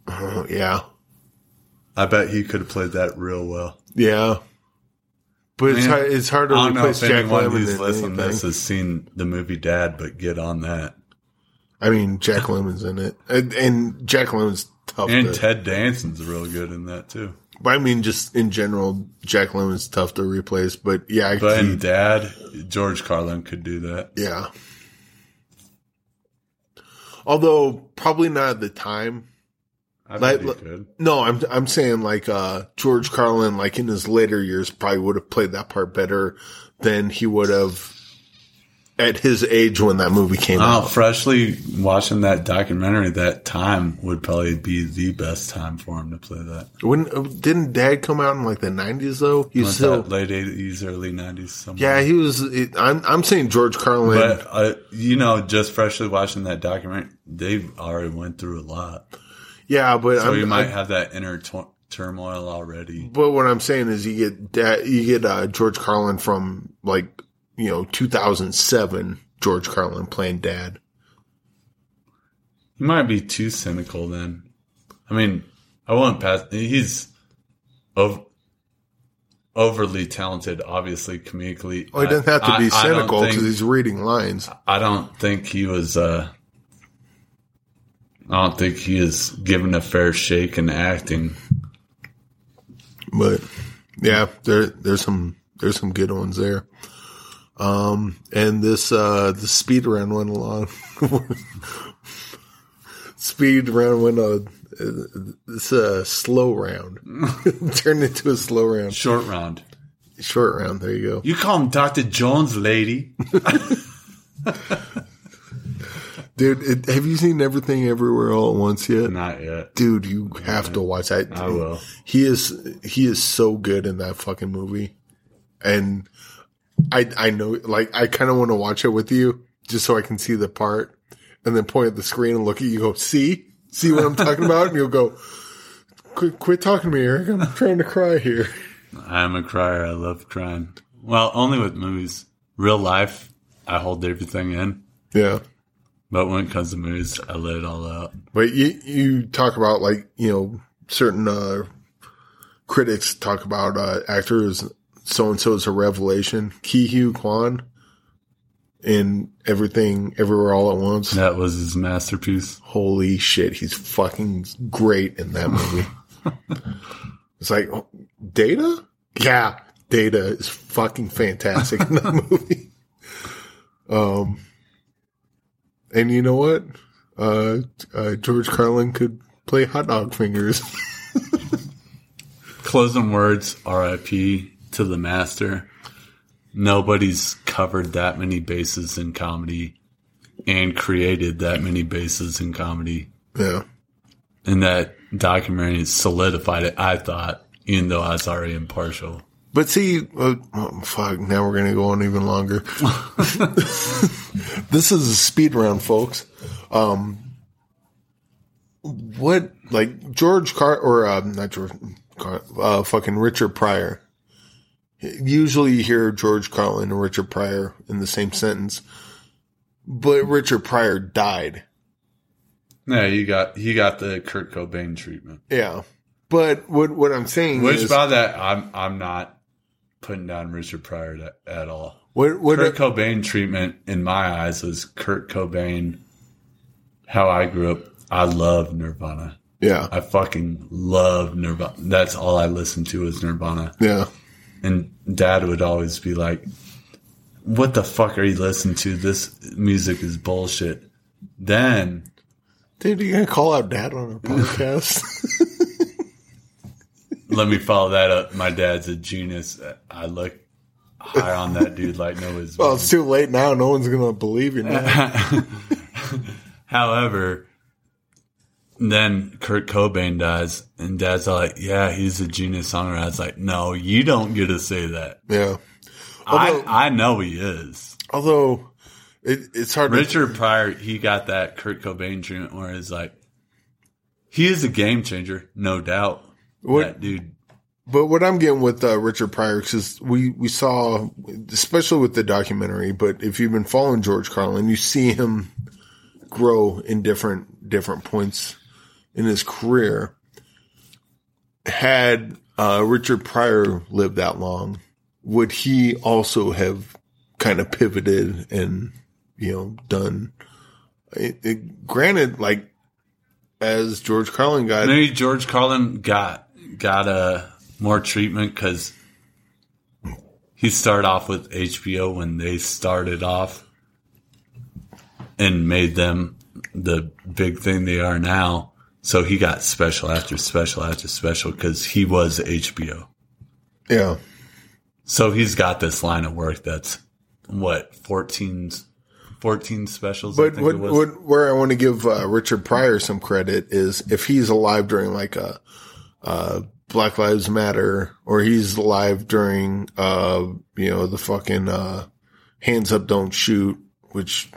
Oh, yeah, I bet he could have played that real well. yeah. But it's hard, it's hard to I don't know replace if Jack anyone Lemmon who's in listening to this has seen the movie Dad, but get on that. I mean, Jack Lemmon's in it, and, and Jack Lemmon's tough. And to, Ted Danson's real good in that too. but I mean, just in general, Jack Lemmon's tough to replace. But yeah, I But Dad, George Carlin could do that. Yeah. Although probably not at the time. I Like- he could. No, I'm I'm saying like uh George Carlin, like in his later years, probably would have played that part better than he would have at his age when that movie came Oh, out. freshly watching that documentary, that time would probably be the best time for him to play that. When didn't Dad come out in like the '90s though? He was still late eighties, early nineties? Yeah. He was. I'm I'm saying George Carlin. But uh, you know, just freshly watching that documentary, they already went through a lot, yeah, but so I'm, you might I- have that inner turmoil already. But what I'm saying is, you get Dad, you get uh, George Carlin from like you know 2007. George Carlin playing Dad. You might be too cynical then. I mean, I won't pass. He's ov- overly talented, obviously comedically. Oh, he doesn't have to be I cynical because he's reading lines. I don't think he was. Uh, I don't think he is given a fair shake in acting. But yeah, there there's some there's some good ones there. Um, and this uh the speed round went along. speed round went uh it's a slow round turned into a slow round Short round. short round there you go You call him Doctor Jones, lady. dude it, have you seen everything everywhere all at once yet Not yet. dude you have to watch that I will. he is he is so good in that fucking movie and i i know like i kind of want to watch it with you just so i can see the part and then point at the screen and look at you go see see what i'm talking about and you'll go quit, quit talking to me eric i'm trying to cry here I'm a crier. I love crying. Well, only with movies. Real life, I hold everything in. yeah But when it comes to movies, I let it all out. but you you talk about like you know certain uh critics talk about uh actors so and so is a revelation Ke Huy Quan in everything everywhere all at once That was his masterpiece. holy shit, he's fucking great in that movie. it's like oh, Data? Yeah, Data is fucking fantastic in that movie. Um, and you know what? Uh, uh, George Carlin could play hot dog fingers. Closing words, RIP to the master. Nobody's covered that many bases in comedy and created that many bases in comedy. yeah. And that documentary solidified it, I thought, even though I was already impartial. But see, uh, oh, fuck, now we're going to go on even longer. this is a speed round, folks. Um, what, like, George Car, or, uh, not George, Car, uh, fucking Richard Pryor. Usually you hear George Carlin and Richard Pryor in the same sentence, but Richard Pryor died. Yeah, you got he got the Kurt Cobain treatment. Yeah. But what, what I'm saying Which is, by that I'm I'm not putting down Richard Pryor at, at all. what, what, Kurt Cobain treatment in my eyes was Kurt Cobain. How I grew up, I love Nirvana. yeah, I fucking love Nirvana. That's all I listened to was Nirvana. yeah. And Dad would always be like, "What the fuck are you listening to? This music is bullshit." Then Dude, you gonna call out dad on our podcast? let me follow that up. My dad's a genius. I look high on that dude like Noah's. well, it's too late now. No one's gonna believe you now. However, then Kurt Cobain dies, and Dad's like, "Yeah, he's a genius songwriter." I was like, "No, you don't get to say that. Yeah. Although- I I know he is." Although it, it's hard to Richard Pryor, he got that Kurt Cobain treatment where it's like, he is a game changer, no doubt. What- that dude, But what I'm getting with uh, Richard Pryor, is we, we saw, especially with the documentary, but if you've been following George Carlin, you see him grow in different different points in his career. Had uh, Richard Pryor lived that long, would he also have kind of pivoted and you know done? It, it, granted, like as George Carlin got maybe George Carlin got got a more treatment because he started off with HBO when they started off and made them the big thing they are now. So he got special after special after special because he was HBO. yeah. So he's got this line of work that's what 14, 14 specials. I But think what, it was. what, where I want to give uh, Richard Pryor some credit is if he's alive during like a, uh, Black Lives Matter, or he's alive during, uh, you know, the fucking, uh, hands up, don't shoot, which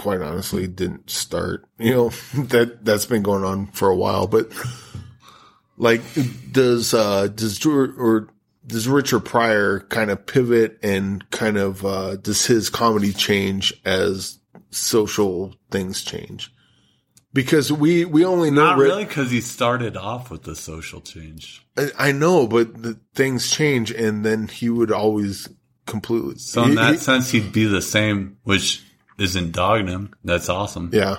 quite honestly didn't start, you know, that, that's been going on for a while, but like, does, uh, does, or does Richard Pryor kind of pivot and kind of, uh, does his comedy change as social things change? because we we only know Not Ri- really, because he started off with the social change. I, I know, but the things change, and then he would always completely. So in he- that he- sense, he'd be the same, which isn't dogging him. That's awesome. yeah.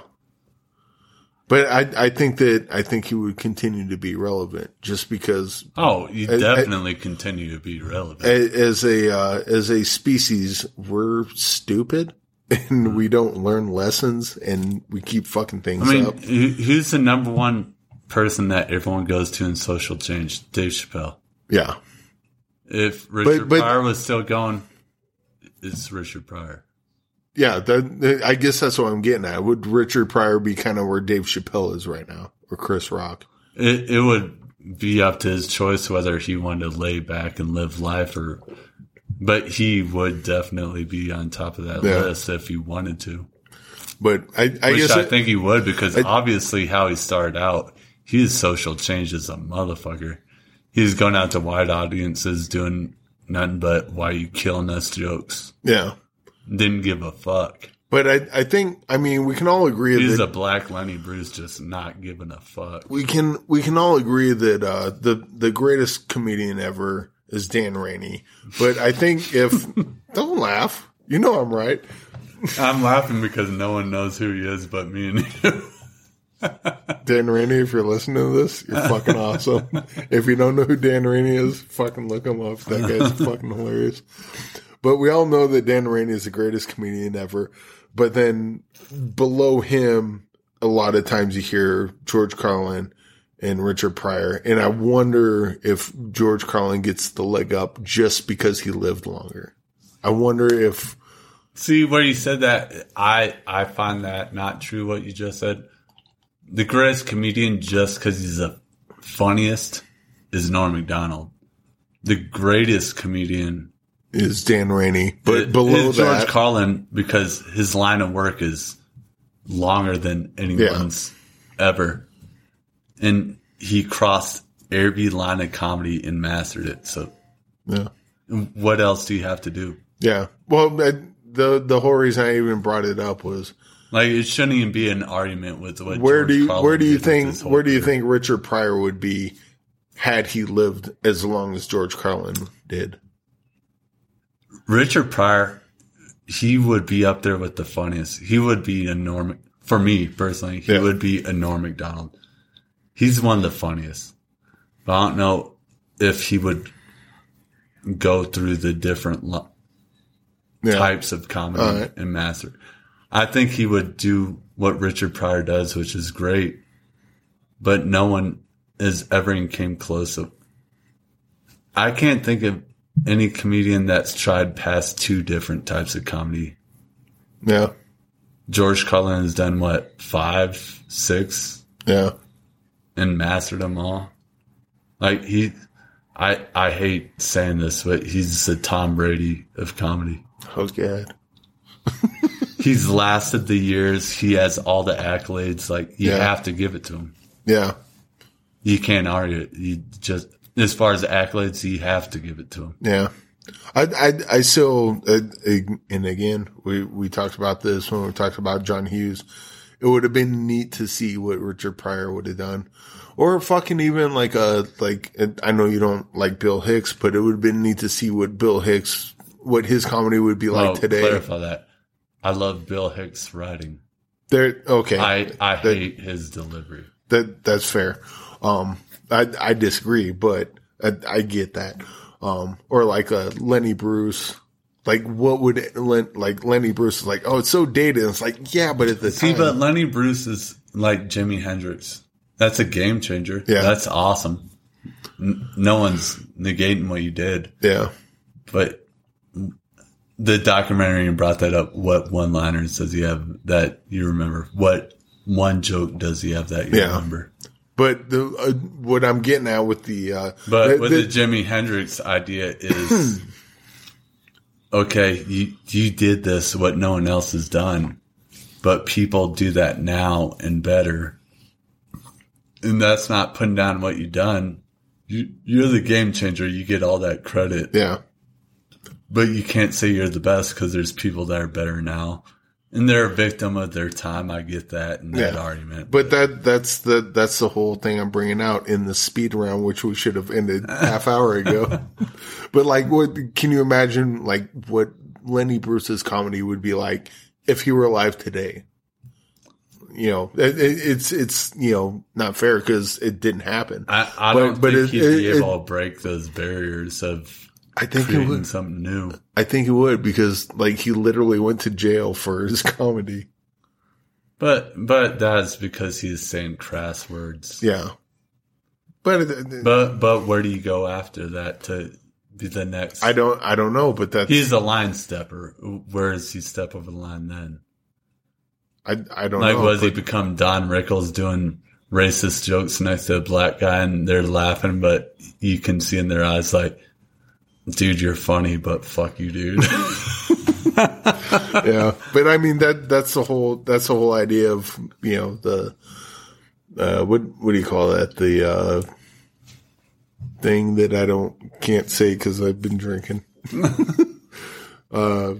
But I I think that I think he would continue to be relevant just because Oh, you definitely continue to be relevant. as a uh, as a species we're stupid and we don't learn lessons and we keep fucking things I mean, up. who's the number one person that everyone goes to in social change? Dave Chappelle. Yeah, If Richard but- Pryor was still going, it's Richard Pryor. Yeah. That, I guess that's what I'm getting at. Would Richard Pryor be kind of where Dave Chappelle is right now, or Chris Rock? It, it would be up to his choice whether he wanted to lay back and live life or, but he would definitely be on top of that Yeah. list if he wanted to. But I, I Which guess I it- think he would because obviously how he started out, he's social change as a motherfucker. He's going out to wide audiences doing nothing but why you killing us jokes. yeah. Didn't give a fuck. But I, I think, I mean, we can all agree He's that a black Lenny Bruce just not giving a fuck. we can we can all agree that uh, the the greatest comedian ever is Dan Rainey. But I think if don't laugh, you know I'm right. I'm laughing because no one knows who he is but me and you. Dan Rainey, if you're listening to this, you're fucking awesome. if you don't know who Dan Rainey is, fucking look him up. That guy's fucking hilarious. But we all know that Dan Rainey is the greatest comedian ever. But then below him, a lot of times you hear George Carlin and Richard Pryor. And I wonder if George Carlin gets the leg up just because he lived longer. I wonder if, See where you said that, I I find that not true. What you just said. The greatest comedian, just because he's the funniest, is Norm Macdonald. The greatest comedian is Dan Rainey. But is below George that, Carlin because his line of work is longer than anyone's ever, and he crossed every line of comedy and mastered it. So, yeah. what else do you have to do? Yeah. Well, the the whole reason I even brought it up was Like it shouldn't even be an argument with what. where George do you Carlin where do you think where do you career. think Richard Pryor would be had he lived as long as George Carlin did? Richard Pryor? He would be up there with the funniest. He would be a Norm for me personally. He Yeah. would be a Norm Macdonald. He's one of the funniest, but I don't know if he would go through the different lo- Yeah. types of comedy right. and master. I think he would do what Richard Pryor does, which is great, but no one has ever came close. Of, I can't think of any comedian that's tried past two different types of comedy. Yeah. George Carlin has done what five, six, Yeah. and mastered them all. Like he, I I hate saying this, but he's the Tom Brady of comedy. Oh god. He's lasted the years. He has all the accolades. Like you Yeah. have to give it to him. Yeah. You can't argue it. You just as far as the accolades, you have to give it to him. Yeah. I, I, I still, uh, and again, we, we talked about this when we talked about John Hughes. It would have been neat to see what Richard Pryor would have done. Or fucking even like a, like, I know you don't like Bill Hicks, but it would have been neat to see what Bill Hicks, what his comedy would be like oh, today. clarify that. I love Bill Hicks' writing. There, okay. I I hate his delivery. That that's fair. Um, I I disagree, but I, I get that. Um, or like a Lenny Bruce. Like what would Len, like Lenny Bruce is like? Oh, it's so dated. It's like yeah, but at the See, time, but Lenny Bruce is like Jimi Hendrix. That's a game changer. Yeah. That's awesome. N- no one's negating what you did, yeah, but the documentary brought that up. What one liners does he have that you remember? What one joke does he have that you Yeah. remember? But the uh, what I'm getting at with the uh, But the- with the- the, Jimi Hendrix idea is okay, you you did this what no one else has done, but people do that now and better. And that's not putting down what you've done. You you're the game changer. You get all that credit, yeah, but you can't say you're the best because there's people that are better now. And they're a victim of their time. I get that in that Yeah. argument. But that that's the that's the whole thing I'm bringing out in the speed round, which we should have ended half hour ago. but like, what can you imagine? Like what Lenny Bruce's comedy would be like if he were alive today? You know, it, it, it's it's you know not fair because it didn't happen. I, I, But- don't but think it- he'd be it- able to break those barriers of think it would. something new. I think it would because like he literally went to jail for his comedy. But but that's because he's saying crass words. Yeah, but uh, But but where do you go after that to be the next? I don't I don't know. But that He's a line stepper. Where does he step over the line then? I I don't Like, know. was he become Don Rickles doing racist jokes next to a black guy and they're laughing, but you can see in their eyes like, dude, you're funny, but fuck you, dude. yeah, but I mean that that's the whole that's the whole idea of you know the uh, what what do you call that the uh, thing that I don't can't say because I've been drinking. uh,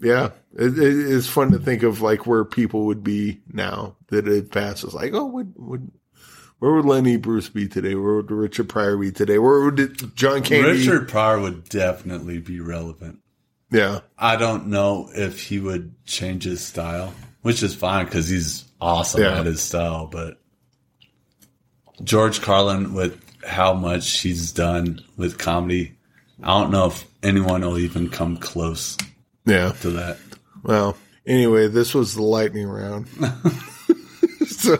yeah, it, it, it's fun to think of like where people would be now that it passes. Like, oh, would would where would Lenny Bruce be today? Where would Richard Pryor be today? Where would John Candy? Richard Pryor would definitely be relevant. yeah, I don't know if he would change his style, which is fine because he's awesome Yeah. at his style. But George Carlin, with how much he's done with comedy, I don't know if anyone will even come close yeah. to that. Well, anyway, this was the lightning round. so